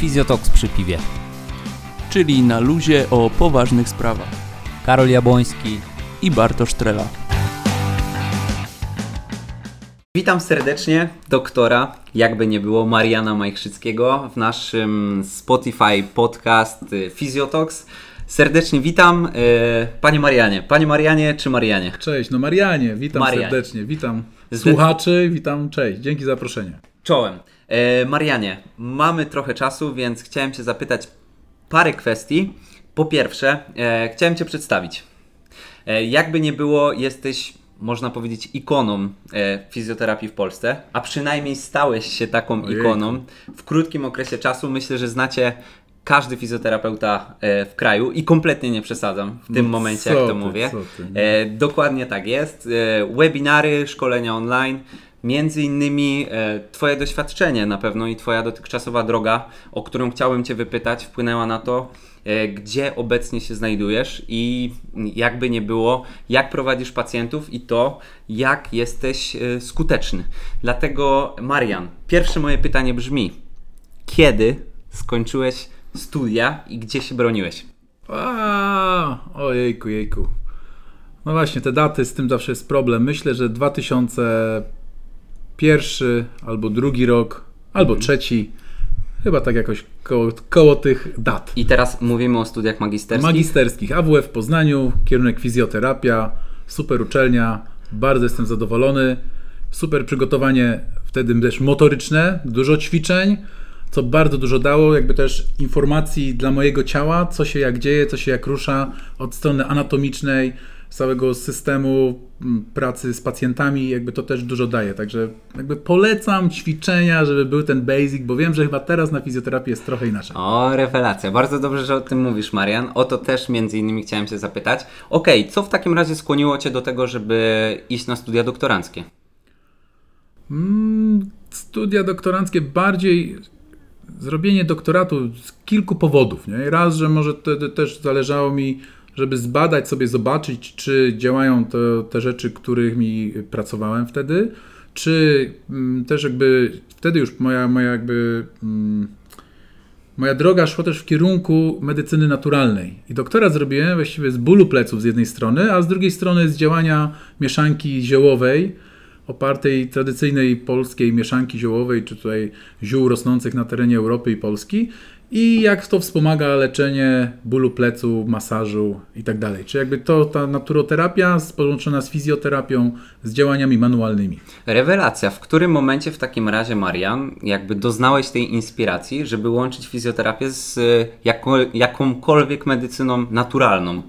Fizjotoks przy piwie. czyli na luzie o poważnych sprawach. Karol Jabłoński. I Bartosz Trela. Witam serdecznie doktora, jakby nie było, Mariana Majchrzyckiego w naszym Spotify podcast y, Physiotox. Serdecznie witam. y, Panie Marianie, Panie Marianie czy Marianie? Cześć, no Marianie, witam Marianie. serdecznie, witam słuchaczy, witam, cześć, dzięki za zaproszenie. Czołem. E, Marianie, mamy trochę czasu, więc chciałem Cię zapytać parę kwestii. Po pierwsze, e, chciałem Cię przedstawić. E, jakby nie było, jesteś, można powiedzieć, ikoną e, fizjoterapii w Polsce, a przynajmniej stałeś się taką Ojejku. ikoną. W krótkim okresie czasu myślę, że znacie każdy fizjoterapeuta e, w kraju i kompletnie nie przesadzam w tym No momencie, jak to ty, mówię. ty. E, dokładnie tak jest. E, webinary, szkolenia online, między innymi e, Twoje doświadczenie na pewno i Twoja dotychczasowa droga, o którą chciałem Cię wypytać, wpłynęła na to, e, gdzie obecnie się znajdujesz i jakby nie było, jak prowadzisz pacjentów i to, jak jesteś e, skuteczny. Dlatego, Marian, pierwsze moje pytanie brzmi: kiedy skończyłeś studia i gdzie się broniłeś? A, ojejku, jejku. No właśnie, te daty, z tym zawsze jest problem. Myślę, że 2001 albo drugi rok, albo Mhm. trzeci, chyba tak jakoś koło, koło tych dat. I teraz mówimy o studiach magisterskich. Magisterskich, AWF w Poznaniu, kierunek fizjoterapia, super uczelnia, bardzo jestem zadowolony. Super przygotowanie wtedy też motoryczne, dużo ćwiczeń, co bardzo dużo dało, jakby też informacji dla mojego ciała, co się jak dzieje, co się jak rusza od strony anatomicznej, całego systemu mm, pracy z pacjentami, jakby to też dużo daje. Także jakby polecam ćwiczenia, żeby był ten basic, bo wiem, że chyba teraz na fizjoterapii jest trochę inaczej. O, rewelacja. Bardzo dobrze, że o tym mówisz, Marian. O to też między innymi chciałem się zapytać. Okej, co w takim razie skłoniło Cię do tego, żeby iść na studia doktoranckie? Mm, Studia doktoranckie bardziej zrobienie doktoratu z kilku powodów. Nie? Raz, że może te, te, też zależało mi, żeby zbadać sobie, zobaczyć, czy działają to, te rzeczy, którymi pracowałem wtedy, czy mm, też jakby wtedy już moja, moja jakby mm, moja droga szła też w kierunku medycyny naturalnej. I doktorat zrobiłem właściwie z bólu pleców z jednej strony, a z drugiej strony z działania mieszanki ziołowej, opartej tradycyjnej polskiej mieszanki ziołowej, czy tutaj ziół rosnących na terenie Europy i Polski. I jak to wspomaga leczenie bólu plecu, masażu i tak dalej. Czy jakby to ta naturoterapia połączona z fizjoterapią, z działaniami manualnymi. Rewelacja. W którym momencie w takim razie, Marian, jakby doznałeś tej inspiracji, żeby łączyć fizjoterapię z y, jako, jakąkolwiek medycyną naturalną?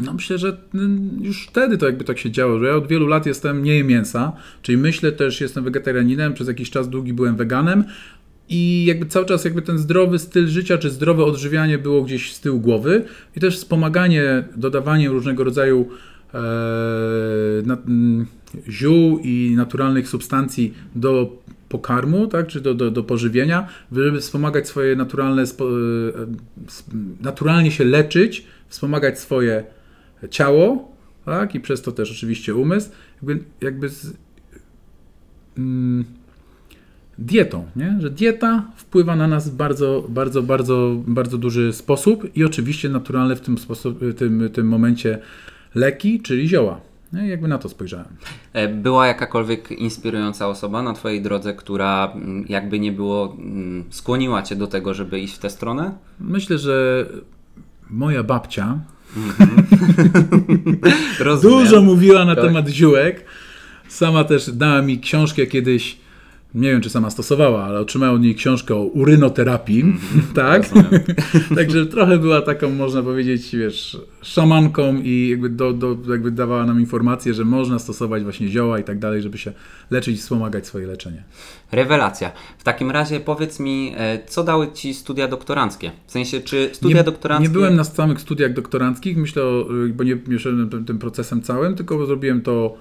No myślę, że mm, już wtedy to jakby tak się działo, że ja od wielu lat jestem, nie mięsa, czyli myślę też, jestem wegetarianinem, przez jakiś czas długi byłem weganem i jakby cały czas jakby ten zdrowy styl życia, czy zdrowe odżywianie było gdzieś z tyłu głowy i też wspomaganie, dodawanie różnego rodzaju e, na, ziół i naturalnych substancji do pokarmu, tak, czy do, do, do pożywienia, żeby wspomagać swoje naturalne, e, naturalnie się leczyć, wspomagać swoje ciało, tak, i przez to też oczywiście umysł, jakby, jakby z mm, dietą, nie? że dieta wpływa na nas w bardzo, bardzo, bardzo, bardzo duży sposób i oczywiście naturalne w tym, sposób, tym, tym momencie leki, czyli zioła. Nie? Jakby na to spojrzałem. E, Była jakakolwiek inspirująca osoba na Twojej drodze, która mm, jakby nie było, mm, skłoniła Cię do tego, żeby iść w tę stronę? Myślę, że moja babcia Rozumiem. dużo mówiła na Tak. temat ziółek. Sama też dała mi książkę kiedyś, nie wiem czy sama stosowała, ale otrzymałem od niej książkę o urynoterapii, tak? rozumiem. Także trochę była taką, można powiedzieć, wiesz, szamanką i jakby, do, do, jakby dawała nam informację, że można stosować właśnie zioła i tak dalej, żeby się leczyć i wspomagać swoje leczenie. Rewelacja. W takim razie powiedz mi, e, co dały Ci studia doktoranckie? W sensie, czy studia nie, doktoranckie... Nie byłem na samych studiach doktoranckich, myślę, bo nie szedłem tym, tym procesem całym, tylko zrobiłem to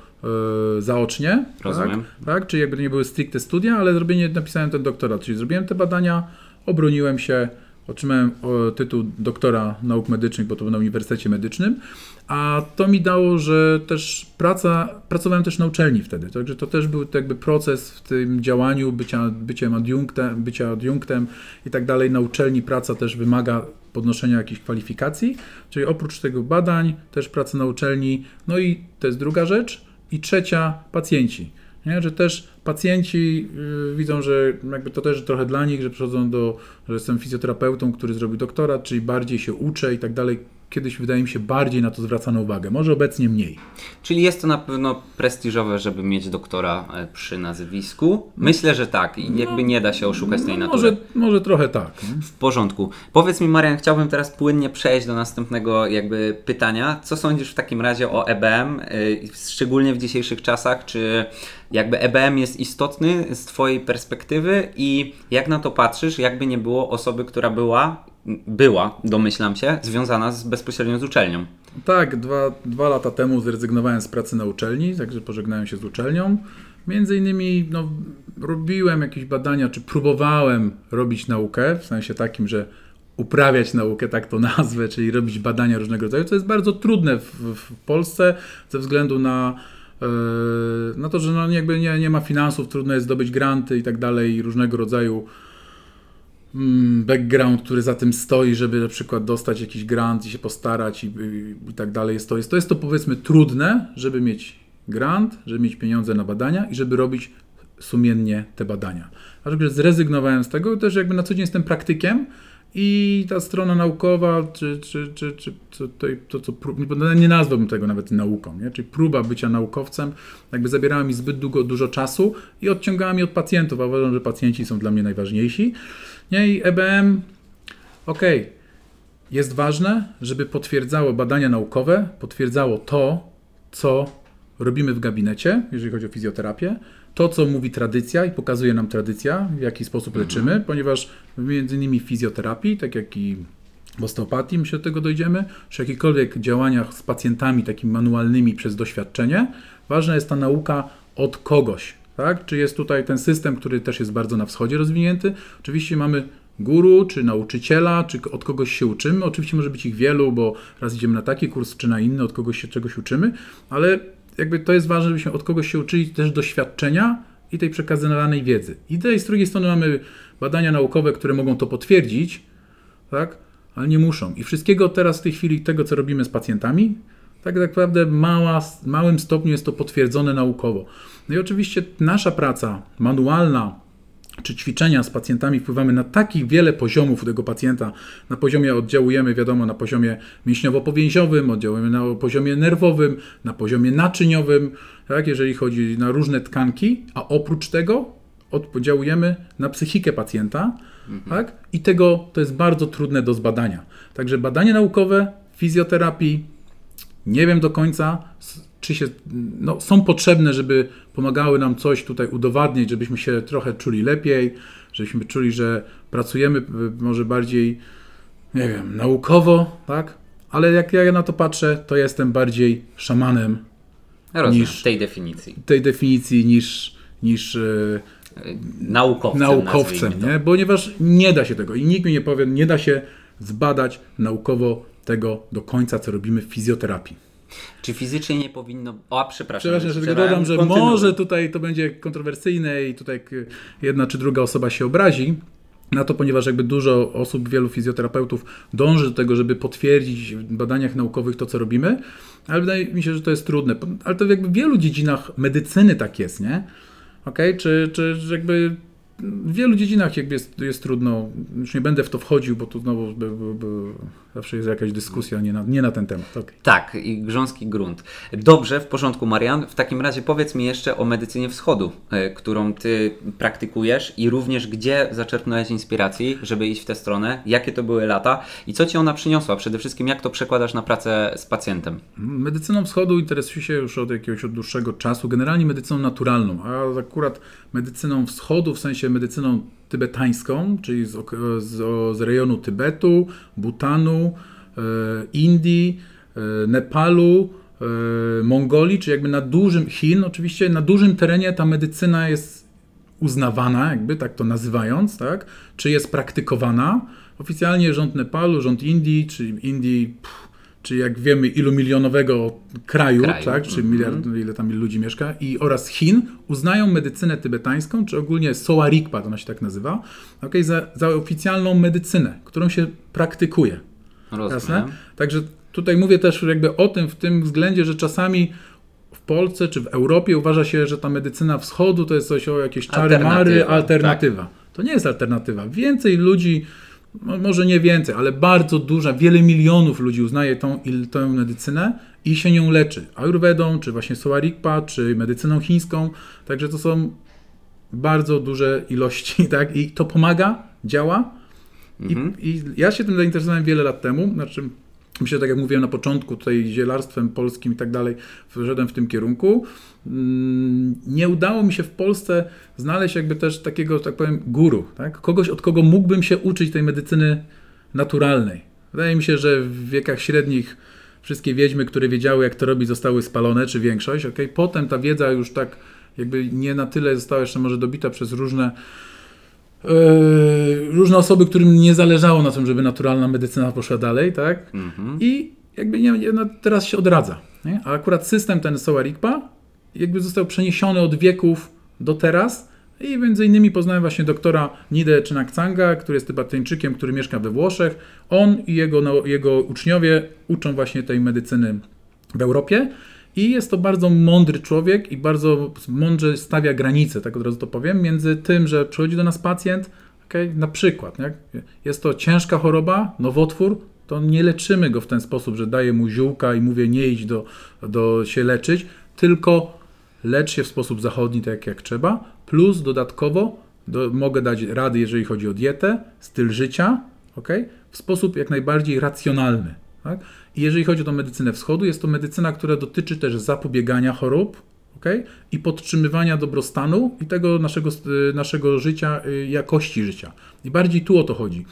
zaocznie. Rozumiem. Tak, tak? Czyli jakby nie były stricte studia, ale zrobienie, napisałem ten doktorat, czyli zrobiłem te badania, obroniłem się, otrzymałem tytuł doktora nauk medycznych, bo to był na Uniwersytecie Medycznym, a to mi dało, że też praca, pracowałem też na uczelni wtedy, także to też był jakby proces w tym działaniu, bycia, byciem adiunktem, bycia adiunktem i tak dalej. Na uczelni praca też wymaga podnoszenia jakichś kwalifikacji, czyli oprócz tego badań, też praca na uczelni, no i to jest druga rzecz. I trzecia, pacjenci. Nie? Że też pacjenci y, widzą, że jakby to też trochę dla nich, że przychodzą do, że jestem fizjoterapeutą, który zrobił doktorat, czyli bardziej się uczę i tak dalej. Kiedyś wydaje mi się bardziej na to zwracano uwagę, może obecnie mniej. Czyli jest to na pewno prestiżowe, żeby mieć doktora e, przy nazwisku? Myślę, że tak. I jakby nie da się oszukać tej natury. Może, może trochę tak. nie? W porządku. Powiedz mi, Marian, chciałbym teraz płynnie przejść do następnego jakby pytania. Co sądzisz w takim razie o EBM, y, szczególnie w dzisiejszych czasach? Czy jakby EBM jest istotny z Twojej perspektywy i jak na to patrzysz, jakby nie było osoby, która była, była, domyślam się, związana z, bezpośrednio z uczelnią? Tak, dwa, dwa lata temu zrezygnowałem z pracy na uczelni, także pożegnałem się z uczelnią. Między innymi no, robiłem jakieś badania, czy próbowałem robić naukę, w sensie takim, że uprawiać naukę, tak to nazwę, czyli robić badania różnego rodzaju, co jest bardzo trudne w, w Polsce ze względu na, e, na to, że no, jakby nie, nie ma finansów, trudno jest zdobyć granty i tak dalej, różnego rodzaju background, który za tym stoi, żeby na przykład dostać jakiś grant i się postarać i, i, i tak dalej. Jest to, jest, to jest to powiedzmy trudne, żeby mieć grant, żeby mieć pieniądze na badania i żeby robić sumiennie te badania. Dlatego, że zrezygnowałem z tego, też jakby na co dzień jestem praktykiem i ta strona naukowa, czy, czy, czy, czy to, to, to nie nazwałbym tego nawet nauką, nie? czyli próba bycia naukowcem, jakby zabierała mi zbyt długo, dużo czasu i odciągała mi od pacjentów, a uważam, że pacjenci są dla mnie najważniejsi. Nie? I EBM, okej, jest ważne, żeby potwierdzało badania naukowe, potwierdzało to, co robimy w gabinecie, jeżeli chodzi o fizjoterapię, to, co mówi tradycja i pokazuje nam tradycja, w jaki sposób leczymy, ponieważ między innymi w fizjoterapii, tak jak i w osteopatii, myślę, do tego dojdziemy, przy jakichkolwiek działaniach z pacjentami takimi manualnymi przez doświadczenie, ważna jest ta nauka od kogoś, tak? Czy jest tutaj ten system, który też jest bardzo na wschodzie rozwinięty? Oczywiście mamy guru, czy nauczyciela, czy od kogoś się uczymy. Oczywiście może być ich wielu, bo raz idziemy na taki kurs, czy na inny, od kogoś się czegoś uczymy, ale jakby to jest ważne, żebyśmy od kogoś się uczyli też doświadczenia i tej przekazywanej wiedzy. I tej, z drugiej strony mamy badania naukowe, które mogą to potwierdzić, tak? ale nie muszą. I wszystkiego teraz w tej chwili, tego co robimy z pacjentami, tak naprawdę mała, w małym stopniu jest to potwierdzone naukowo. No i oczywiście nasza praca manualna, czy ćwiczenia z pacjentami wpływamy na takich wiele poziomów tego pacjenta. Na poziomie oddziałujemy, wiadomo, na poziomie mięśniowo-powięziowym, oddziałujemy na poziomie nerwowym, na poziomie naczyniowym, tak, jeżeli chodzi na różne tkanki, a oprócz tego oddziałujemy na psychikę pacjenta, tak? I tego to jest bardzo trudne do zbadania. Także badania naukowe, fizjoterapii, nie wiem do końca, czy się, no, są potrzebne, żeby pomagały nam coś tutaj udowadniać, żebyśmy się trochę czuli lepiej, żebyśmy czuli, że pracujemy y, może bardziej, nie wiem, naukowo, tak? Ale jak ja na to patrzę, to jestem bardziej szamanem Rozumiem, Niż- tej definicji. tej definicji niż, niż y, Naukowcem, naukowcem, nazwijmy to. nie? ponieważ nie da się tego i nikt mi nie powie, nie da się zbadać naukowo tego do końca, co robimy w fizjoterapii. Czy fizycznie nie powinno... O, przepraszam. Przepraszam, że tylko przerwałem. dodam, że Kontynuuj. może tutaj to będzie kontrowersyjne i tutaj jedna czy druga osoba się obrazi na to, ponieważ jakby dużo osób, wielu fizjoterapeutów dąży do tego, żeby potwierdzić w badaniach naukowych to, co robimy, ale wydaje mi się, że to jest trudne. Ale to jakby w wielu dziedzinach medycyny tak jest, nie? Okej? Czy, czy jakby w wielu dziedzinach jakby jest, jest trudno, już nie będę w to wchodził, bo tu znowu by, by, by, zawsze jest jakaś dyskusja nie na, nie na ten temat. Okej. Tak, i grząski grunt. Dobrze, w porządku, Marian. W takim razie powiedz mi jeszcze o medycynie wschodu, e, którą ty praktykujesz i również gdzie zaczerpnąłeś inspiracji, żeby iść w tę stronę, jakie to były lata i co ci ona przyniosła? Przede wszystkim, jak to przekładasz na pracę z pacjentem? Medycyną wschodu interesuję się już od jakiegoś od dłuższego czasu, generalnie medycyną naturalną, a akurat medycyną wschodu, w sensie medycyną tybetańską, czyli z, z, z rejonu Tybetu, Butanu, e, Indii, e, Nepalu, e, Mongolii, czy jakby na dużym Chin, oczywiście na dużym terenie ta medycyna jest uznawana, jakby tak to nazywając, tak? czy jest praktykowana. Oficjalnie rząd Nepalu, rząd Indii, czy Indii, pff, czy jak wiemy ilu milionowego kraju, Kraju, tak, czy mhm. miliard, ile tam ludzi mieszka, i oraz Chin uznają medycynę tybetańską, czy ogólnie Sowa Rigpa, to ona się tak nazywa, okay, za, za oficjalną medycynę, którą się praktykuje. Rozumiem. Jasne? Także tutaj mówię też jakby o tym w tym względzie, że czasami w Polsce czy w Europie uważa się, że ta medycyna wschodu to jest coś o jakieś czary mary, Alternatywa, alternatywa. To nie jest alternatywa. Więcej ludzi, może nie więcej, ale bardzo duża, wiele milionów ludzi uznaje tą, tę medycynę i się nią leczy. Ayurvedą, czy właśnie Soarikpa, czy medycyną chińską. Także to są bardzo duże ilości, tak? I to pomaga, działa. I, I ja się tym zainteresowałem wiele lat temu, znaczy myślę, tak jak mówiłem na początku, tutaj zielarstwem polskim i tak dalej, wszedłem w tym kierunku. Mm, Nie udało mi się w Polsce znaleźć jakby też takiego, tak powiem, guru, tak? kogoś, od kogo mógłbym się uczyć tej medycyny naturalnej. Wydaje mi się, że w wiekach średnich wszystkie wiedźmy, które wiedziały, jak to robić, zostały spalone, czy większość. Okay? Potem ta wiedza już tak jakby nie na tyle została jeszcze może dobita przez różne Yy, różne osoby, którym nie zależało na tym, żeby naturalna medycyna poszła dalej, tak? I jakby nie, nie, no teraz się odradza. Nie? A akurat system ten Soarikpa jakby został przeniesiony od wieków do teraz i między innymi poznałem właśnie doktora Nide Chinakcanga, który jest Tybetańczykiem, który mieszka we Włoszech. On i jego, no, jego uczniowie uczą właśnie tej medycyny w Europie. I jest to bardzo mądry człowiek i bardzo mądrze stawia granice, tak od razu to powiem, między tym, że przychodzi do nas pacjent, okay, na przykład, nie? jest to ciężka choroba, nowotwór, to nie leczymy go w ten sposób, że daję mu ziółka i mówię nie idź do, do się leczyć, tylko lecz się w sposób zachodni, tak jak trzeba, plus dodatkowo do, mogę dać rady, jeżeli chodzi o dietę, styl życia, okay? w sposób jak najbardziej racjonalny. Tak? Jeżeli chodzi o medycynę wschodu, jest to medycyna, która dotyczy też zapobiegania chorób okay? i podtrzymywania dobrostanu i tego naszego, y, naszego życia, y, jakości życia. I bardziej tu o to chodzi.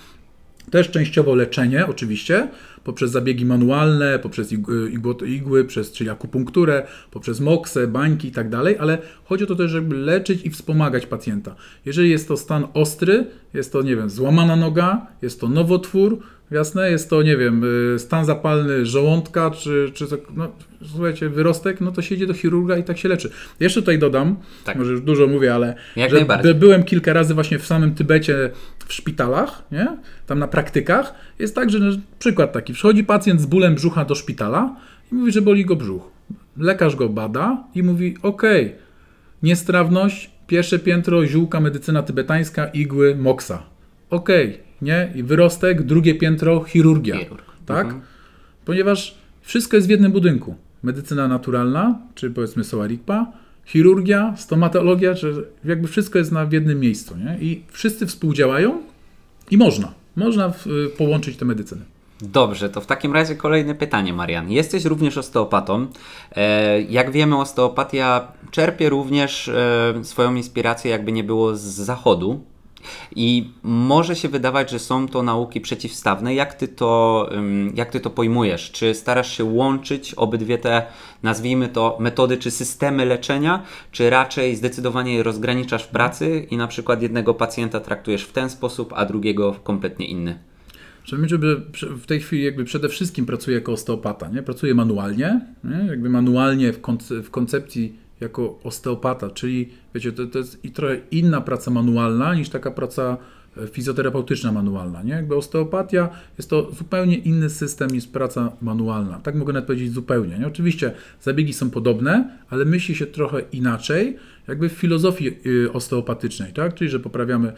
Też częściowo leczenie, oczywiście, poprzez zabiegi manualne, poprzez igły, igły, igły przez, czyli akupunkturę, poprzez moksę, bańki i tak dalej, ale chodzi o to też, żeby leczyć i wspomagać pacjenta. Jeżeli jest to stan ostry, jest to, nie wiem, złamana noga, jest to nowotwór, jasne, jest to, nie wiem, y, stan zapalny żołądka, czy, czy no, słuchajcie, wyrostek, no to się idzie do chirurga i tak się leczy. Jeszcze tutaj dodam, Tak. może już dużo mówię, ale Jak że byłem kilka razy właśnie w samym Tybecie w szpitalach, nie? tam na praktykach. Jest tak, że no, przykład taki, przychodzi pacjent z bólem brzucha do szpitala i mówi, że boli go brzuch. Lekarz go bada i mówi, ok, niestrawność, pierwsze piętro, ziółka, medycyna tybetańska, igły, moksa. Ok, nie? I wyrostek, drugie piętro, chirurgia. Chirurg. Tak? Mhm. Ponieważ wszystko jest w jednym budynku. Medycyna naturalna, czy powiedzmy Soarikpa, chirurgia, stomatologia, czy jakby wszystko jest na w jednym miejscu. Nie? I wszyscy współdziałają i można. Można w, y, połączyć te medycyny. Dobrze, to w takim razie kolejne pytanie, Marian. Jesteś również osteopatą. E, jak wiemy, osteopatia czerpie również e, swoją inspirację, jakby nie było, z zachodu. I może się wydawać, że są to nauki przeciwstawne. Jak ty to, jak ty to pojmujesz? Czy starasz się łączyć obydwie te, nazwijmy to, metody czy systemy leczenia, czy raczej zdecydowanie je rozgraniczasz w pracy i na przykład jednego pacjenta traktujesz w ten sposób, a drugiego kompletnie inny? Żeby, w tej chwili jakby przede wszystkim pracuję jako osteopata, nie? Pracuję manualnie, nie? jakby manualnie w koncepcji jako osteopata, czyli wiecie, to, to jest i trochę inna praca manualna niż taka praca e, fizjoterapeutyczna manualna, nie? Jakby osteopatia jest to zupełnie inny system niż praca manualna. Tak mogę nawet powiedzieć zupełnie, nie? Oczywiście zabiegi są podobne, ale myśli się trochę inaczej, jakby w filozofii y, osteopatycznej, tak? Czyli, że poprawiamy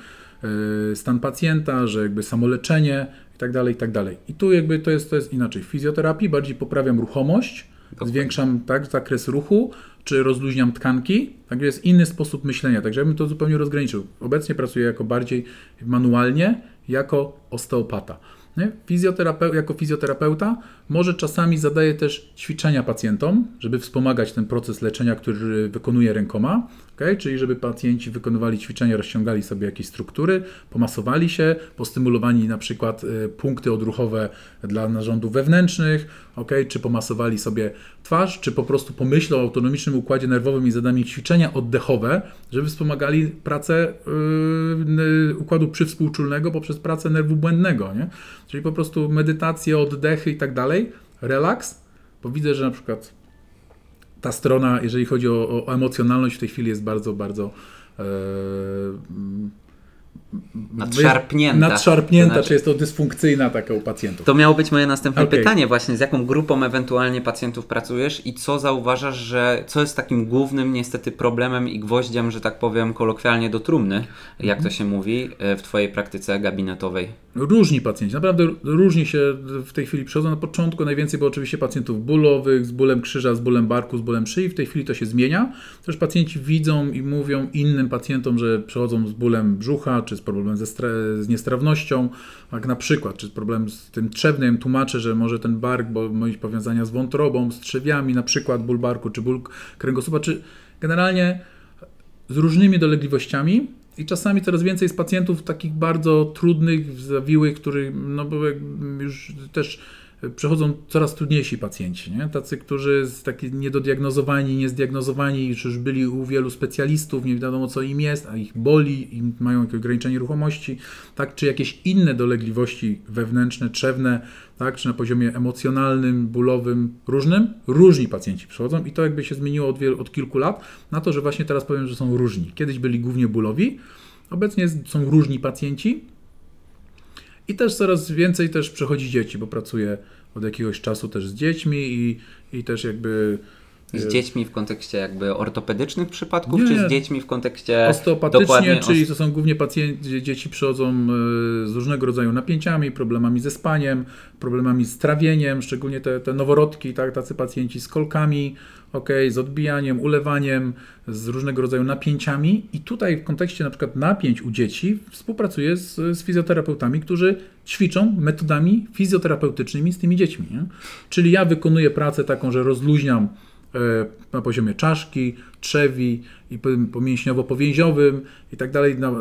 y, stan pacjenta, że jakby samoleczenie i tak dalej, i tak dalej. I tu jakby to jest, to jest inaczej. W fizjoterapii bardziej poprawiam ruchomość, zwiększam tak, zakres ruchu, czy rozluźniam tkanki. Także jest inny sposób myślenia. Także ja bym to zupełnie rozgraniczył. Obecnie pracuję jako bardziej manualnie, jako osteopata. Nie? Fizjoterapeu- jako fizjoterapeuta może czasami zadaje też ćwiczenia pacjentom, żeby wspomagać ten proces leczenia, który wykonuje rękoma, okay? czyli żeby pacjenci wykonywali ćwiczenia, rozciągali sobie jakieś struktury, pomasowali się, postymulowali na przykład y, punkty odruchowe dla narządów wewnętrznych, okay? czy pomasowali sobie twarz, czy po prostu pomyślą o autonomicznym układzie nerwowym i zadali ćwiczenia oddechowe, żeby wspomagali pracę yy, układu przywspółczulnego poprzez pracę nerwu błędnego, nie? Czyli po prostu medytacje, oddechy i tak dalej, relaks, bo widzę, że na przykład ta strona, jeżeli chodzi o, o emocjonalność, w tej chwili jest bardzo, bardzo mm, Nadszarpnięta. nadszarpnięta, To znaczy- czy jest to dysfunkcyjna taka u pacjentów. To miało być moje następne Okej. pytanie właśnie, z jaką grupą ewentualnie pacjentów pracujesz i co zauważasz, że co jest takim głównym niestety problemem i gwoździem, że tak powiem kolokwialnie do trumny, jak to się mówi, e, w Twojej praktyce gabinetowej? Różni pacjenci, naprawdę różni się w tej chwili przychodzą. Na początku najwięcej było oczywiście pacjentów bólowych, z bólem krzyża, z bólem barku, z bólem szyi. W tej chwili to się zmienia. Też pacjenci widzą i mówią innym pacjentom, że przychodzą z bólem brzucha, czy z problemem ze z niestrawnością, jak na przykład, czy z problemem z tym trzewnym. Tłumaczę, że może ten bark, bo mieć powiązania z wątrobą, z trzewiami, na przykład ból barku, czy ból kręgosłupa, czy generalnie z różnymi dolegliwościami i czasami coraz więcej jest pacjentów takich bardzo trudnych, zawiłych, których no już też przechodzą coraz trudniejsi pacjenci, nie? tacy, którzy z taki niedodiagnozowani, niezdiagnozowani, już byli u wielu specjalistów, nie wiadomo co im jest, a ich boli, i mają jakieś ograniczenie ruchomości, tak, czy jakieś inne dolegliwości wewnętrzne, trzewne, tak, czy na poziomie emocjonalnym, bólowym, różnym, różni pacjenci przychodzą i to jakby się zmieniło od, wielu, od kilku lat na to, że właśnie teraz powiem, że są różni. Kiedyś byli głównie bólowi, obecnie są różni pacjenci i też coraz więcej też przychodzi dzieci, bo pracuję od jakiegoś czasu też z dziećmi i, i też jakby Z e, dziećmi w kontekście jakby ortopedycznych przypadków, Nie, czy z dziećmi w kontekście Osteopatycznie, dokładnie czyli to są głównie pacjenci, dzieci przychodzą e, z różnego rodzaju napięciami, problemami ze spaniem, problemami z trawieniem, szczególnie te, te noworodki, tak, tacy pacjenci z kolkami, okay, z odbijaniem, ulewaniem, z różnego rodzaju napięciami. I tutaj w kontekście na przykład napięć u dzieci współpracuję z, z fizjoterapeutami, którzy ćwiczą metodami fizjoterapeutycznymi z tymi dziećmi. Nie? Czyli ja wykonuję pracę taką, że rozluźniam na poziomie czaszki, trzewi i po- pomięśniowo-powięziowym i tak dalej, na,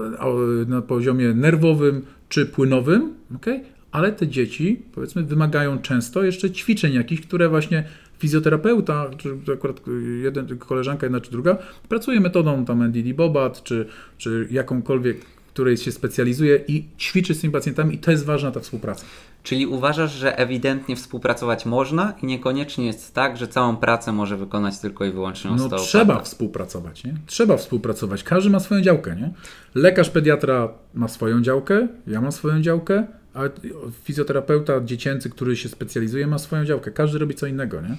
na poziomie nerwowym czy płynowym, okay? ale te dzieci, powiedzmy, wymagają często jeszcze ćwiczeń jakichś, które właśnie fizjoterapeuta, czy akurat jeden, koleżanka jedna czy druga, pracuje metodą tam NDD Bobat, czy, czy jakąkolwiek, której się specjalizuje i ćwiczy z tymi pacjentami i to jest ważna ta współpraca. Czyli uważasz, że ewidentnie współpracować można i niekoniecznie jest tak, że całą pracę może wykonać tylko i wyłącznie No osteopata? trzeba współpracować, nie? Trzeba współpracować. Każdy ma swoją działkę, nie? Lekarz pediatra ma swoją działkę, ja mam swoją działkę, a fizjoterapeuta dziecięcy, który się specjalizuje, ma swoją działkę. Każdy robi co innego, nie?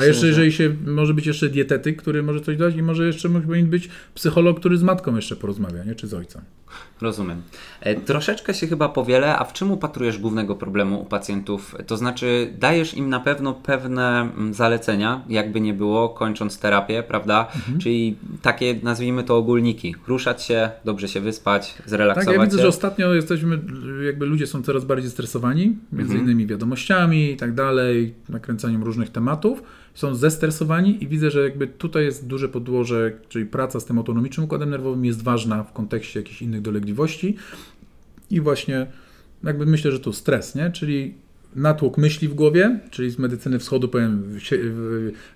A jeszcze że- jeżeli się, może być jeszcze dietetyk, który może coś dać i może jeszcze powinien być psycholog, który z matką jeszcze porozmawia, nie? Czy z ojcem. Rozumiem. E, Troszeczkę się chyba powiele, a w czym upatrujesz głównego problemu u pacjentów? To znaczy, dajesz im na pewno pewne mm, zalecenia, jakby nie było, kończąc terapię, prawda? Mhm. Czyli takie, nazwijmy to ogólniki. Ruszać się, dobrze się wyspać, Tak, zrelaksować ja widzę, się. że ostatnio jesteśmy, jakby ludzie są coraz bardziej stresowani, między Mhm. innymi wiadomościami i tak dalej, nakręcaniem różnych tematów. Są zestresowani i widzę, że jakby tutaj jest duże podłoże, czyli praca z tym autonomicznym układem nerwowym jest ważna w kontekście jakichś innych dolegliwości. I właśnie jakby myślę, że tu stres, nie? Czyli natłok myśli w głowie, czyli z medycyny wschodu powiem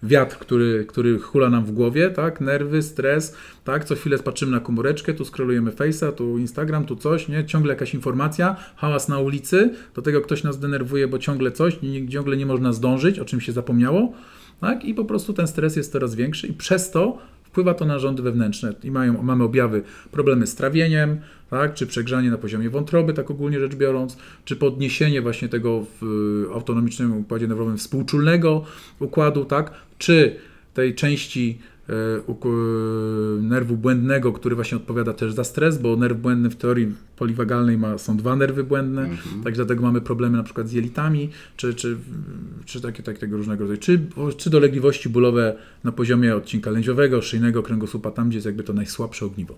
wiatr, który, który hula nam w głowie, tak? Nerwy, stres, tak? Co chwilę patrzymy na komóreczkę, tu scrollujemy Face'a, tu Instagram, tu coś, nie? Ciągle jakaś informacja, hałas na ulicy, do tego ktoś nas denerwuje, bo ciągle coś, ciągle nie można zdążyć, o czym się zapomniało, tak? I po prostu ten stres jest coraz większy i przez to wpływa to na rządy wewnętrzne i mają, mamy objawy problemy z trawieniem, tak? czy przegrzanie na poziomie wątroby, tak ogólnie rzecz biorąc, czy podniesienie właśnie tego w y, autonomicznym układzie nerwowym współczulnego układu, tak? czy tej części nerwu błędnego, który właśnie odpowiada też za stres, bo nerw błędny w teorii poliwagalnej ma, są dwa nerwy błędne, tak dlatego mamy problemy na przykład z jelitami, czy, czy, czy takie, takie tego różnego rodzaju, czy, czy dolegliwości bólowe na poziomie odcinka lędźwiowego, szyjnego, kręgosłupa, tam gdzie jest jakby to najsłabsze ogniwo.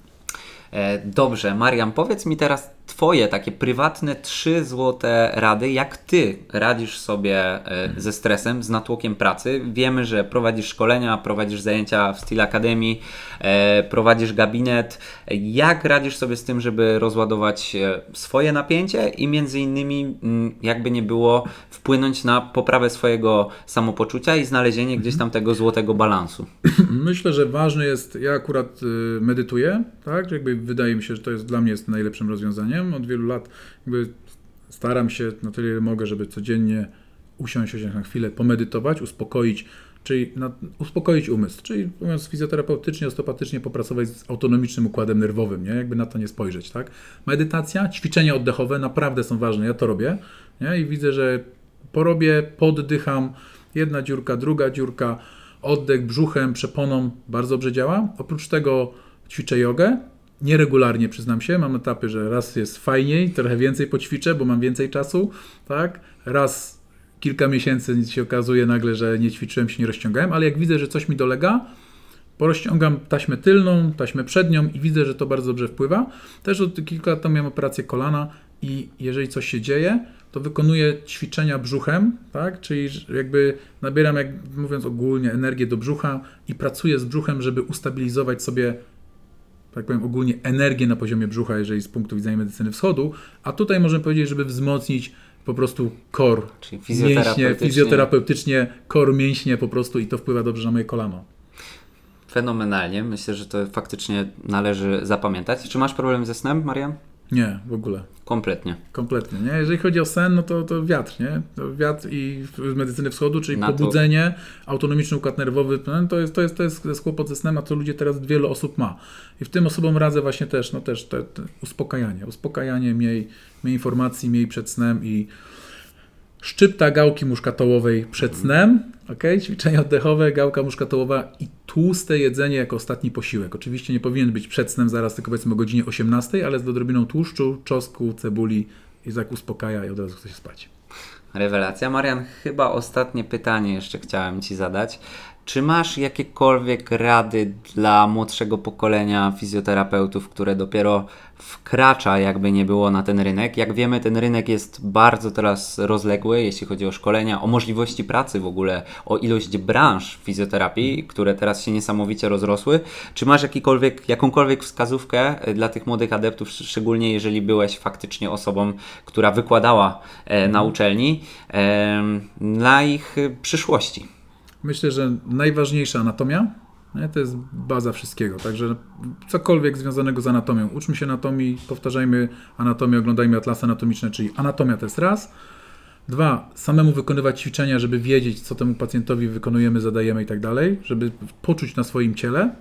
E, Dobrze, Marian, powiedz mi teraz Twoje takie prywatne trzy złote rady, jak Ty radzisz sobie e, ze stresem, z natłokiem pracy. Wiemy, że prowadzisz szkolenia, prowadzisz zajęcia w Steel Academy, e, prowadzisz gabinet. Jak radzisz sobie z tym, żeby rozładować swoje napięcie i między innymi, mm, jakby nie było, wpłynąć na poprawę swojego samopoczucia i znalezienie gdzieś tam tego złotego balansu? Myślę, że ważne jest, ja akurat y, medytuję, tak, jakby wydaje mi się, że to jest dla mnie jest najlepszym rozwiązaniem. Od wielu lat jakby staram się na tyle ile mogę, żeby codziennie usiąść chociaż na chwilę, pomedytować, uspokoić, czyli na, uspokoić umysł, czyli mówiąc fizjoterapeutycznie, osteopatycznie popracować z autonomicznym układem nerwowym, nie? jakby na to nie spojrzeć, tak. Medytacja, ćwiczenia oddechowe naprawdę są ważne, ja to robię, nie? i widzę, że porobię, poddycham, jedna dziurka, druga dziurka, oddech brzuchem, przeponą bardzo dobrze działa. Oprócz tego ćwiczę jogę. Nieregularnie przyznam się, mam etapy, że raz jest fajniej, trochę więcej poćwiczę, bo mam więcej czasu, tak? Raz kilka miesięcy się okazuje nagle, że nie ćwiczyłem się, nie rozciągałem, ale jak widzę, że coś mi dolega, porozciągam taśmę tylną, taśmę przednią i widzę, że to bardzo dobrze wpływa. Też od kilku lat temu miałem operację kolana i jeżeli coś się dzieje, to wykonuję ćwiczenia brzuchem, tak? Czyli jakby nabieram, jak mówiąc ogólnie, energię do brzucha i pracuję z brzuchem, żeby ustabilizować sobie, tak powiem ogólnie, energię na poziomie brzucha, jeżeli z punktu widzenia medycyny wschodu, a tutaj możemy powiedzieć, żeby wzmocnić po prostu core, Czyli mięśnie, fizjoterapeutycznie. fizjoterapeutycznie, core mięśnie po prostu i to wpływa dobrze na moje kolano. Fenomenalnie. Myślę, że to faktycznie należy zapamiętać. Czy masz problem ze snem, Marian? Nie, w ogóle. Kompletnie. Kompletnie, nie? Jeżeli chodzi o sen, no to, to wiatr, nie? To wiatr i z medycyny wschodu, czyli Na to- pobudzenie, autonomiczny układ nerwowy, no, to, jest, to, jest, to, jest, to kłopot ze snem, a to ludzie teraz wiele osób ma. I w tym osobom radzę właśnie też, no też te, te uspokajanie. Uspokajanie, miej, miej informacji, miej przed snem i szczypta gałki muszkatołowej przed snem, ok? Ćwiczenia oddechowe, gałka muszkatołowa i tłuste jedzenie jako ostatni posiłek. Oczywiście nie powinien być przed snem zaraz, tylko powiedzmy o godzinie 18, ale z odrobiną tłuszczu, czosnku, cebuli i tak uspokaja i od razu chce się spać. Rewelacja. Marian, chyba ostatnie pytanie jeszcze chciałem Ci zadać. Czy masz jakiekolwiek rady dla młodszego pokolenia fizjoterapeutów, które dopiero wkracza, jakby nie było, na ten rynek? Jak wiemy, ten rynek jest bardzo teraz rozległy, jeśli chodzi o szkolenia, o możliwości pracy w ogóle, o ilość branż fizjoterapii, które teraz się niesamowicie rozrosły. Czy masz jakikolwiek, jakąkolwiek wskazówkę e, dla tych młodych adeptów, sz- szczególnie jeżeli byłeś faktycznie osobą, która wykładała e, na uczelni, em, dla ich e, przyszłości? Myślę, że najważniejsza anatomia nie, to jest baza wszystkiego. Także cokolwiek związanego z anatomią. Uczmy się anatomii, powtarzajmy anatomię, oglądajmy atlasy anatomiczne, czyli anatomia to jest raz. Dwa, samemu wykonywać ćwiczenia, żeby wiedzieć, co temu pacjentowi wykonujemy, zadajemy i tak dalej, żeby poczuć na swoim ciele.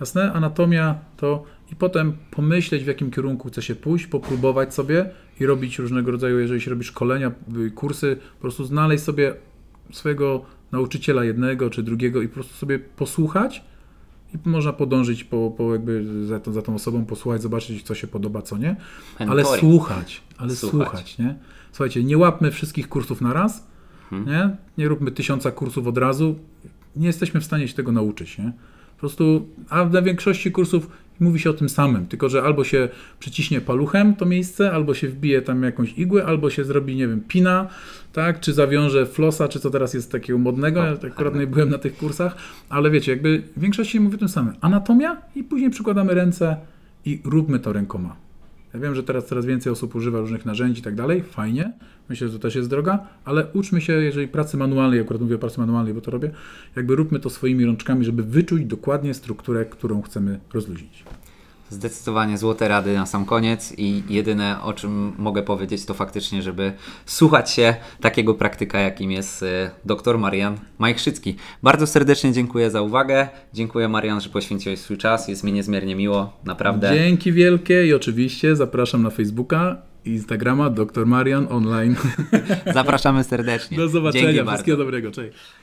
Jasne? Anatomia to i potem pomyśleć, w jakim kierunku chce się pójść, popróbować sobie i robić różnego rodzaju, jeżeli się robi szkolenia, y, kursy, po prostu znaleźć sobie swojego nauczyciela jednego czy drugiego i po prostu sobie posłuchać i można podążyć po, po jakby za, tą- za tą osobą, posłuchać, zobaczyć, co się podoba, co nie. Ale Mentoring. słuchać, ale Słuchać. słuchać. nie? Słuchajcie, nie łapmy wszystkich kursów na raz, nie? Nie róbmy tysiąca kursów od razu. Nie jesteśmy w stanie się tego nauczyć, nie? Po prostu, a na większości kursów mówi się o tym samym, tylko że albo się przyciśnie paluchem to miejsce, albo się wbije tam jakąś igłę, albo się zrobi, nie wiem, pina, tak, czy zawiąże flosa, czy co teraz jest takiego modnego, ja akurat nie byłem na tych kursach, ale wiecie, jakby w większości mówi o tym samym. Anatomia i później przykładamy ręce i róbmy to rękoma. Ja wiem, że teraz coraz więcej osób używa różnych narzędzi i tak dalej, fajnie, myślę, że to też jest droga, ale uczmy się, jeżeli pracy manualnej, akurat mówię o pracy manualnej, bo to robię, jakby róbmy to swoimi rączkami, żeby wyczuć dokładnie strukturę, którą chcemy rozluźnić. Zdecydowanie złote rady na sam koniec i jedyne o czym mogę powiedzieć to faktycznie, żeby słuchać się takiego praktyka jakim jest e, dr Marian Majchrzycki. Bardzo serdecznie dziękuję za uwagę. Dziękuję Marian, że poświęciłeś swój czas. Jest mi niezmiernie miło, naprawdę. Dzięki wielkie i oczywiście zapraszam na Facebooka i Instagrama dr Marian online. Zapraszamy serdecznie. Do zobaczenia, Dzięki bardzo. wszystkiego dobrego, cześć.